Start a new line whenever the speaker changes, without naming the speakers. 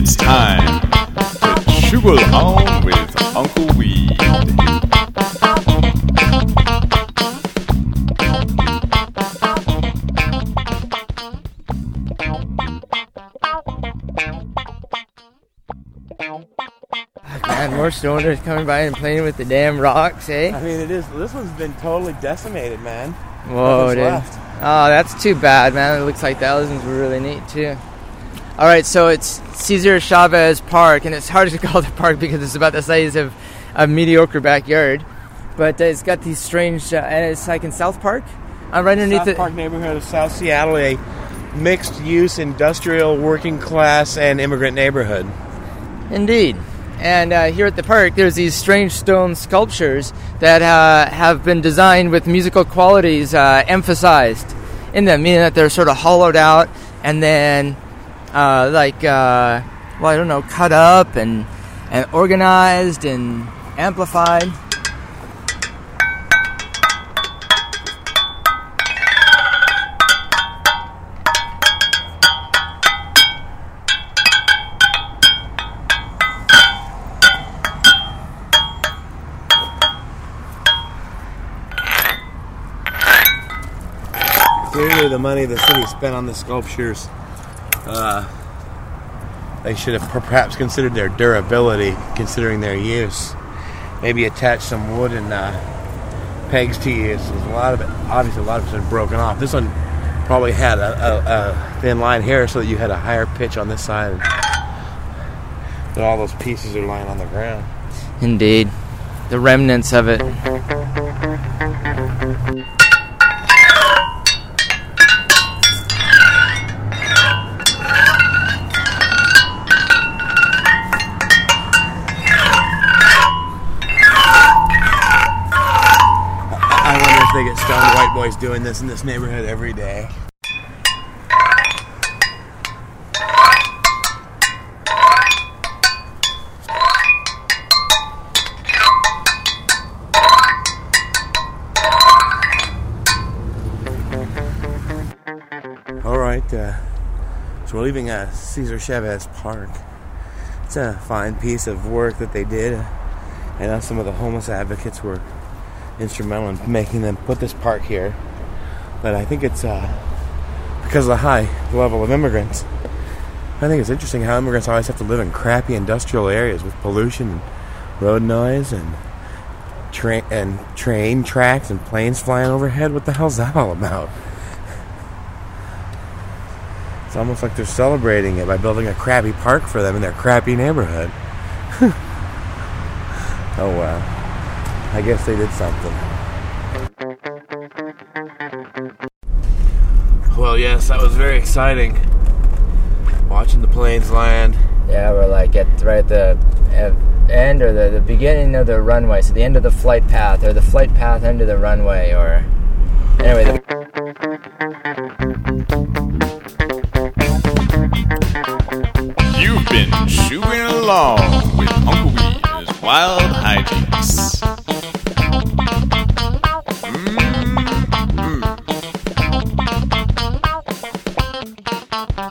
It's time for Sugar Home with Uncle Weed. Man, more stoners coming by and playing with the damn rocks, eh?
I mean, it is. This one's been totally decimated, man.
Whoa, dude.
Left.
Oh, that's too bad, man. It looks like the other ones were really neat, too. All right, so it's Cesar Chavez Park, and it's hard to call it a park because it's about the size of a mediocre backyard. But uh, it's got these strange, uh, and it's like in South Park. I'm right underneath
South
it.
Park neighborhood of South Seattle, a mixed-use industrial, working class, and immigrant neighborhood.
Indeed. And uh, here at the park, there's these strange stone sculptures that uh, have been designed with musical qualities uh, emphasized in them, meaning that they're sort of hollowed out and then, uh, like, uh, well, I don't know, cut up and, and organized and amplified.
Clearly, the money the city spent on the sculptures, uh, they should have perhaps considered their durability, considering their use. Maybe attach some wooden uh, pegs to use. There's a lot of it. Obviously, a lot of it's been broken off. This one probably had a, a, a thin line here, so that you had a higher pitch on this side. But all those pieces are lying on the ground.
Indeed. The remnants of it.
They get stoned white boys doing this in this neighborhood every day. All right, uh, so we're leaving uh, Cesar Chavez Park. It's a fine piece of work that they did. I know some of the homeless advocates were instrumental in making them put this park here. But I think it's uh, because of the high level of immigrants. I think it's interesting how immigrants always have to live in crappy industrial areas with pollution and road noise and train and train tracks and planes flying overhead. What the hell's that all about? It's almost like they're celebrating it by building a crappy park for them in their crappy neighborhood. oh wow. I guess they did something. Well, yes, that was very exciting. Watching the planes land.
Yeah, we're like at right at the at end or the, the beginning of the runway, so the end of the flight path, or the flight path end of the runway, or anyway. The,
You've been chewing along with Uncle Wee's Wild Hijinks. Bye.